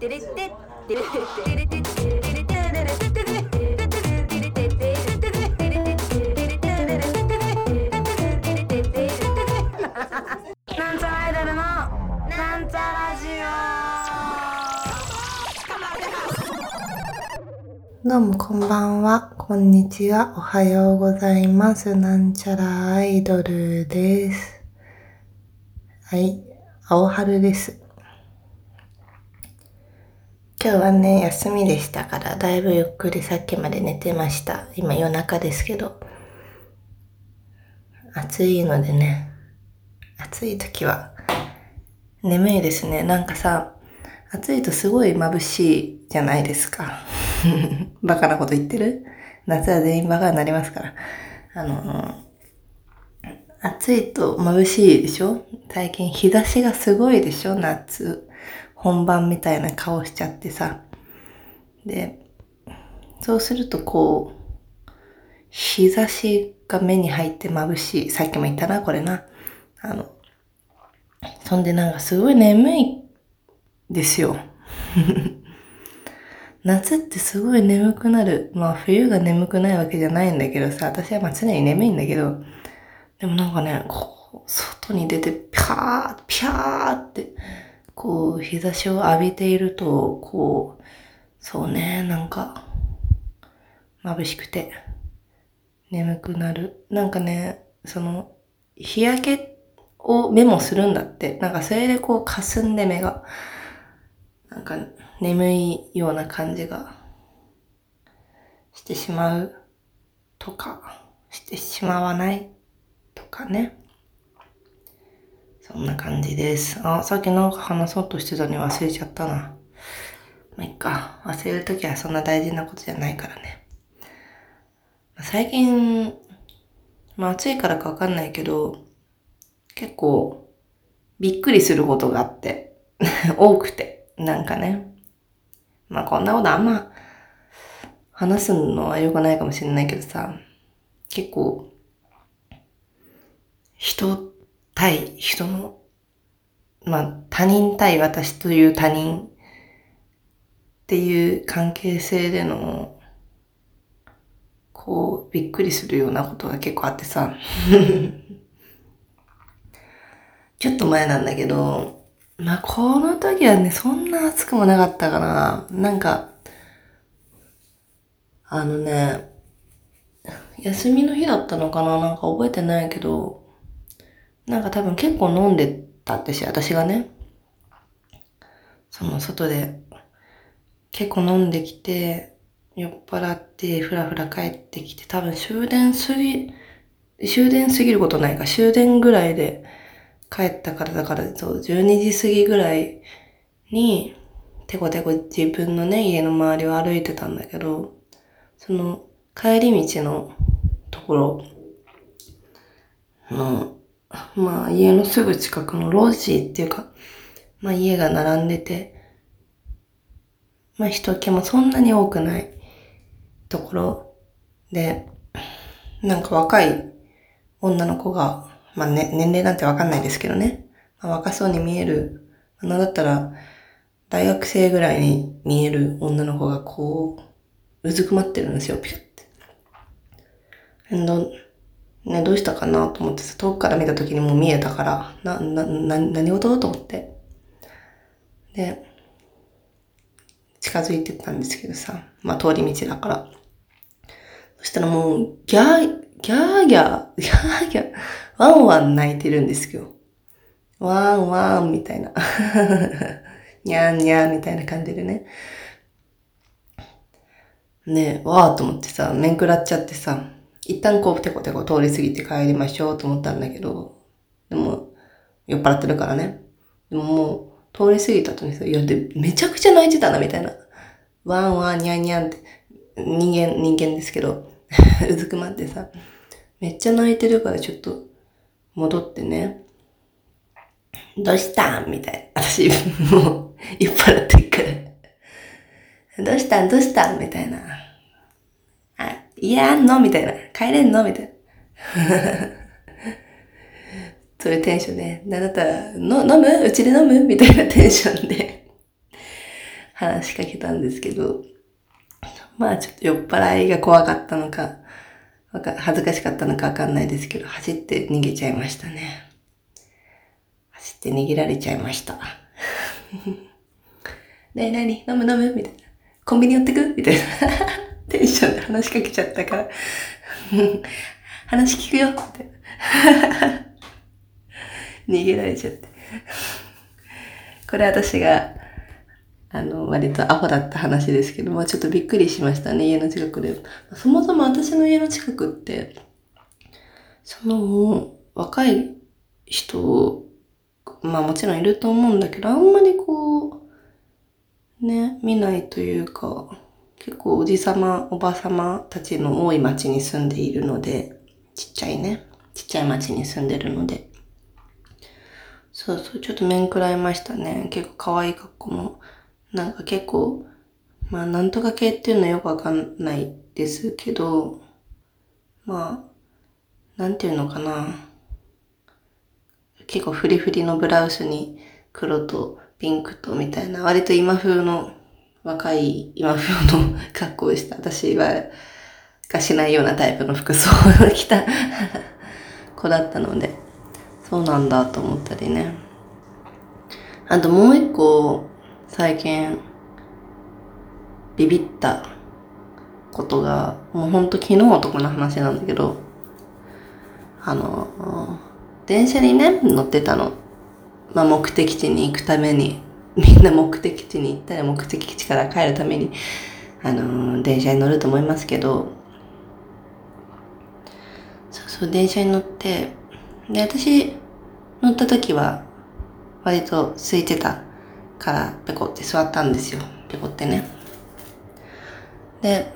なんちゃらアイドルのなんちゃラジオどうもこんばんは、こんにちは、おはようございます。なんちゃらアイドルです。はい、青春です。今日はね、休みでしたから、だいぶゆっくりさっきまで寝てました。今夜中ですけど。暑いのでね、暑い時は眠いですね。なんかさ、暑いとすごい眩しいじゃないですか。バカなこと言ってる？夏は全員バカになりますから。あの、暑いと眩しいでしょ？最近日差しがすごいでしょ？夏。本番みたいな顔しちゃってさ。で、そうするとこう、日差しが目に入って眩しい。さっきも言ったな、これな。あの、そんでなんかすごい眠いですよ。夏ってすごい眠くなる。まあ冬が眠くないわけじゃないんだけどさ、私はまあ常に眠いんだけど、でもなんかね、こう、外に出てピャー、ピャーって、こう、日差しを浴びていると、こう、そうね、なんか、眩しくて、眠くなる。なんかね、その、日焼けをメモするんだって。なんかそれでこう、霞んで目が、なんか眠いような感じがしてしまうとか、してしまわないとかね。そんな感じです。あ、さっきなんか話そうとしてたのに忘れちゃったな。まあ、いっか。忘れるときはそんな大事なことじゃないからね。最近、まあ暑いからかわかんないけど、結構びっくりすることがあって、多くて。なんかね。まあこんなことあんま話すのは良くないかもしれないけどさ、結構人対人の、まあ他人対私という他人っていう関係性での、こうびっくりするようなことが結構あってさ、ちょっと前なんだけど、まあ、この時はね、そんな暑くもなかったかな。なんか、あのね、休みの日だったのかななんか覚えてないけど、なんか多分結構飲んでたってし、私がね。その外で結構飲んできて、酔っ払ってふらふら帰ってきて、多分終電過ぎ、終電過ぎることないか、終電ぐらいで、帰ったからだから、そう、12時過ぎぐらいに、てこてこ自分のね、家の周りを歩いてたんだけど、その、帰り道のところの、まあ、家のすぐ近くの路地っていうか、まあ、家が並んでて、まあ、人気もそんなに多くないところで、なんか若い女の子が、まあ、ね、年齢なんてわかんないですけどね。まあ、若そうに見える。なんだったら、大学生ぐらいに見える女の子がこう、うずくまってるんですよ、ピュッて。ね、どうしたかなと思ってさ、遠くから見た時にもう見えたから、な、な、な、何事？と思って。で、近づいてたんですけどさ、まあ通り道だから。そしたらもう、ギャー、ギャーギャー、ギャーギャー、ワンワン泣いてるんですよ。ワンワンみたいな。にゃんにゃんみたいな感じでね。ねえ、わーと思ってさ、面食らっちゃってさ、一旦こうテコテコ通り過ぎて帰りましょうと思ったんだけど、でも、酔っ払ってるからね。でももう、通り過ぎた後にさ、いや、で、めちゃくちゃ泣いてたな、みたいな。ワンワン、にゃんにゃんって、人間、人間ですけど、うずくまってさ、めっちゃ泣いてるからちょっと、戻ってね、どうしたん？みたいな。私、もう、酔っ払ってるから。どうしたん？どうしたん？みたいな。あ、家あんのみたいな。帰れんのみたいな。そういうテンションで、なんだったら、の、飲む？うちで飲む？みたいなテンションで話しかけたんですけど、まあちょっと酔っ払いが怖かったのか、か恥ずかしかったのかわかんないですけど、走って逃げちゃいましたね。走って逃げられちゃいました。ねえ、なに？飲む飲む？みたいな。コンビニ寄ってく？みたいな。テンションで話しかけちゃったから。話聞くよって。逃げられちゃって。これ私が、あの、割とアホだった話ですけど、まあちょっとびっくりしましたね、家の近くで。そもそも私の家の近くって、その、若い人、まあもちろんいると思うんだけど、あんまりこう、ね、見ないというか、結構おじさま、おばさまたちの多い町に住んでいるので、ちっちゃいね、ちっちゃい町に住んでるので、そうそう、ちょっと面食らいましたね。結構可愛い格好も。なんか結構、まあなんとか系っていうのはよくわかんないですけど、まあ、なんていうのかな。結構フリフリのブラウスに黒とピンクとみたいな、割と今風の、若い今風の格好をした。私は、がしないようなタイプの服装を着た 子だったので、そうなんだと思ったりね。あともう一個、最近、ビビったことが、もうほんと昨日とかの話なんだけど、あの、電車にね、乗ってたの。まあ目的地に行くために、みんな目的地に行ったら目的地から帰るために、あの、電車に乗ると思いますけど、そうそう、電車に乗って、で、私、乗った時は、割と空いてたから、ペコって座ったんですよ。ペコってね。で、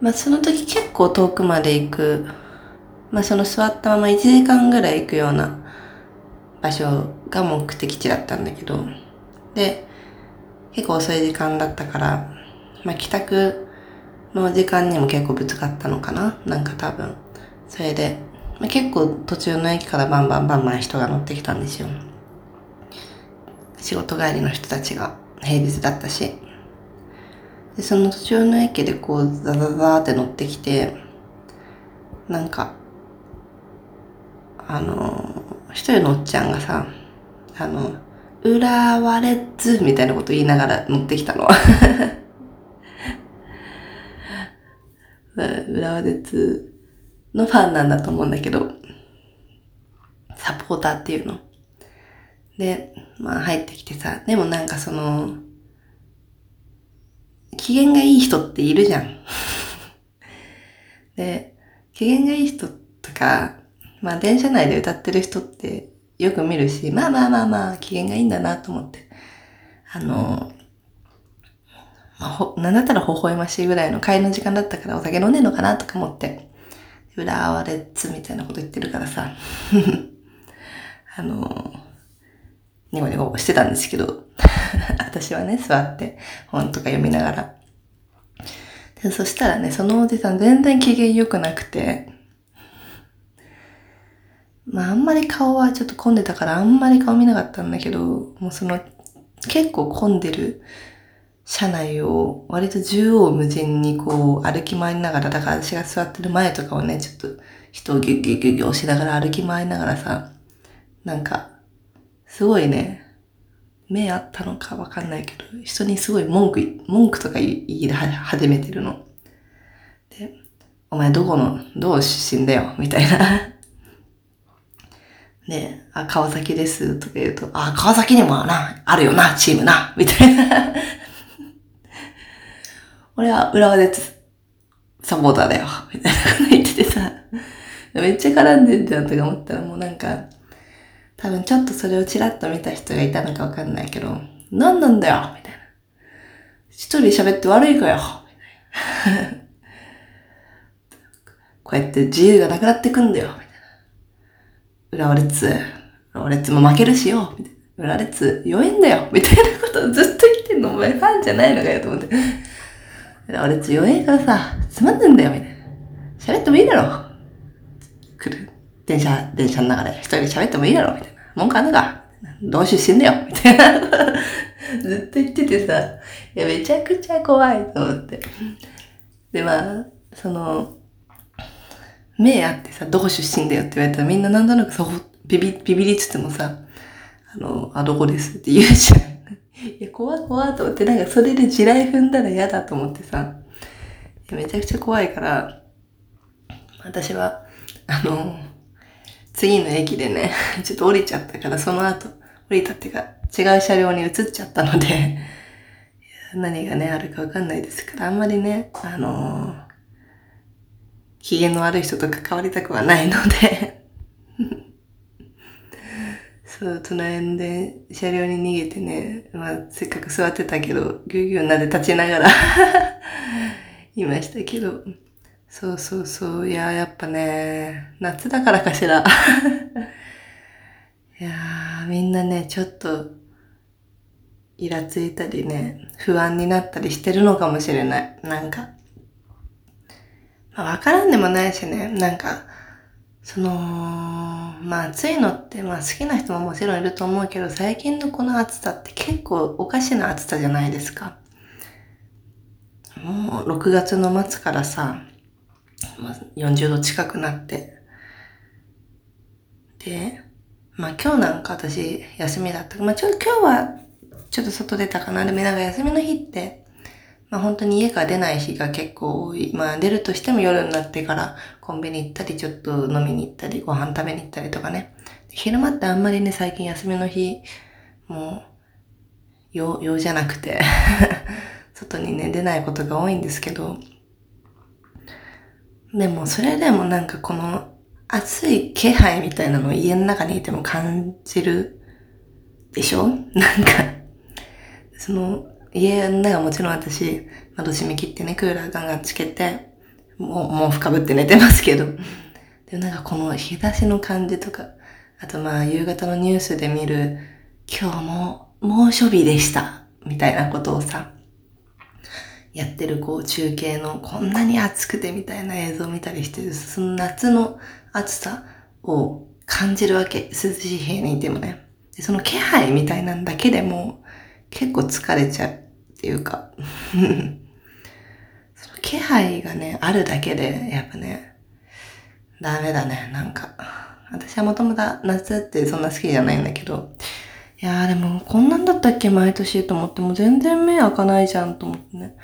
まあその時結構遠くまで行く、まあその座ったまま1時間ぐらい行くような場所が目的地だったんだけど、で、結構遅い時間だったから、まあ帰宅の時間にも結構ぶつかったのかななんか多分。それで、まあ、結構途中の駅からバンバンバンバン人が乗ってきたんですよ。仕事帰りの人たちが平日だったし。で、その途中の駅でこうザザザーって乗ってきて、なんか、あの、一人のおっちゃんがさ、あの、浦和レッズみたいなこと言いながら乗ってきたの。浦和レッズのファンなんだと思うんだけど、サポーターっていうの。で、まあ入ってきてさ、でもなんかその、機嫌がいい人っているじゃん。で、機嫌がいい人とか、まあ電車内で歌ってる人ってよく見るし、まあまあまあまあ機嫌がいいんだなと思って。あの、まあ、ほ、なんだったら微笑ましいぐらいの会の時間だったからお酒飲んでんのかなとか思って。浦和レッズみたいなこと言ってるからさ。あの、ニコニコしてたんですけど、私はね、座って本とか読みながら。でそしたらね、そのおじさん全然機嫌良くなくて、まああんまり顔はちょっと混んでたからあんまり顔見なかったんだけど、もうその結構混んでる車内を割と縦横無尽にこう歩き回りながら、だから私が座ってる前とかをね、ちょっと人をギュッギュッギュッギュ押しながら歩き回りながらさ、なんか、すごいね、目あったのかわかんないけど、人にすごい文句、文句とか言い始めてるの。で、お前どこの、どう出身だよ、みたいな。で、あ、川崎です、とか言うと、あ、川崎にもな、あるよな、チームな、みたいな。俺は浦和でサポーターだよ、みたいなこと言っててさ、めっちゃ絡んでんじゃんとか思ったらもうなんか、多分ちょっとそれをチラッと見た人がいたのかわかんないけど、何なんだよみたいな。一人喋って悪いかよみたいな。こうやって自由がなくなってくんだよみたいな。浦和レッズ、浦和レッズも負けるしよみたいな。浦和レッズ弱いんだよみたいなことをずっと言ってんのお前ファンじゃないのかよと思って。浦和レッズ弱いからさ、つまんねんだよみたいな。喋ってもいいだろ来る。電車、電車の中で一人で喋ってもいいだろみたいな。文句あんのかどう出身だよみたいな。ずっと言っててさ、いや、めちゃくちゃ怖いと思って。で、まあ、その、目あってさ、どこ出身だよって言われたらみんななんとなくそこ、ビビ、ビビりつつもさ、あの、あ、どこですって言うじゃん。いや、怖い怖いと思って、なんかそれで地雷踏んだら嫌だと思ってさ、めちゃくちゃ怖いから、私は、あの、次の駅でね、ちょっと降りちゃったから、その後、降りたっていうか、違う車両に移っちゃったので、何がね、あるかわかんないですから、あんまりね、あの機嫌の悪い人と関わりたくはないので そう、隣で車両に逃げてね、まあ、せっかく座ってたけど、ぎゅうぎゅうなで立ちながら いましたけど、そうそうそう、いや、やっぱね、夏だからかしら。いやー、みんなね、ちょっと、イラついたりね、不安になったりしてるのかもしれない。なんか。わからんでもないしね、なんか、その、まあ暑いのって、まあ好きな人ももちろんいると思うけど、最近のこの暑さって結構おかしな暑さじゃないですか。もう6月の末からさ、40度近くなって。で、まあ今日なんか私休みだった。まあちょ、今日はちょっと外出たかな。でもなんか休みの日って、まあ本当に家から出ない日が結構多い。まあ出るとしても夜になってからコンビニ行ったり、ちょっと飲みに行ったり、ご飯食べに行ったりとかね。昼間ってあんまりね、最近休みの日、もう、用、用じゃなくて 外にね、出ないことが多いんですけど、でもそれでもなんかこの暑い気配みたいなのを家の中にいても感じるでしょ？なんか、その、家の中もちろん私、窓閉め切ってね、クーラーガンガンつけて、もう、もう深ぶって寝てますけど。でもなんかこの日差しの感じとか、あとまあ夕方のニュースで見る、今日も猛暑日でした、みたいなことをさ、やってるこう中継のこんなに暑くてみたいな映像を見たりして、その夏の暑さを感じるわけ。涼しい部屋にいてもね。でその気配みたいなんだけでも結構疲れちゃうっていうか その気配がね、あるだけで、やっぱね、ダメだね、なんか。私はもともと夏ってそんな好きじゃないんだけど、いやーでもこんなんだったっけ毎年と思っても全然目開かないじゃんと思ってね。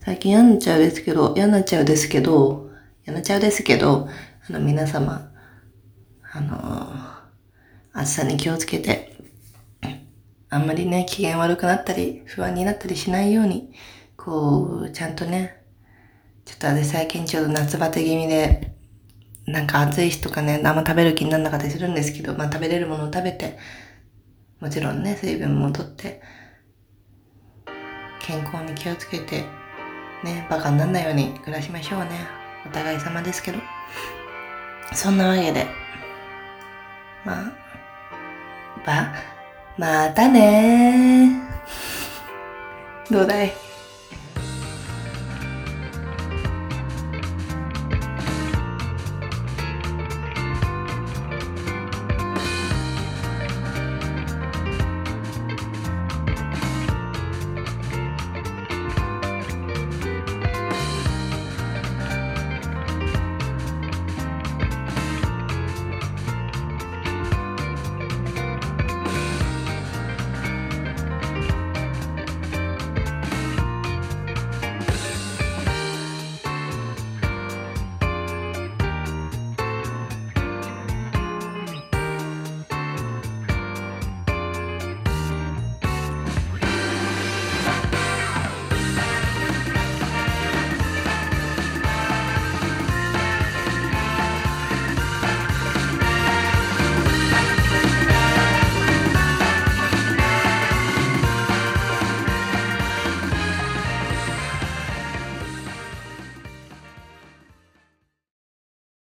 最近嫌になっちゃうですけど、嫌になっちゃうですけど、嫌になっちゃうですけど、あの皆様、あのー、暑さに気をつけて、あんまりね、機嫌悪くなったり、不安になったりしないように、こう、ちゃんとね、ちょっと私最近ちょっと夏バテ気味で、なんか暑い日とかね、あんま食べる気にならなかったりするんですけど、まあ食べれるものを食べて、もちろんね、水分もとって、健康に気をつけて、ね、バカにならないように暮らしましょうね。お互い様ですけど。そんなわけで、まあ、ば、またね。どうだい？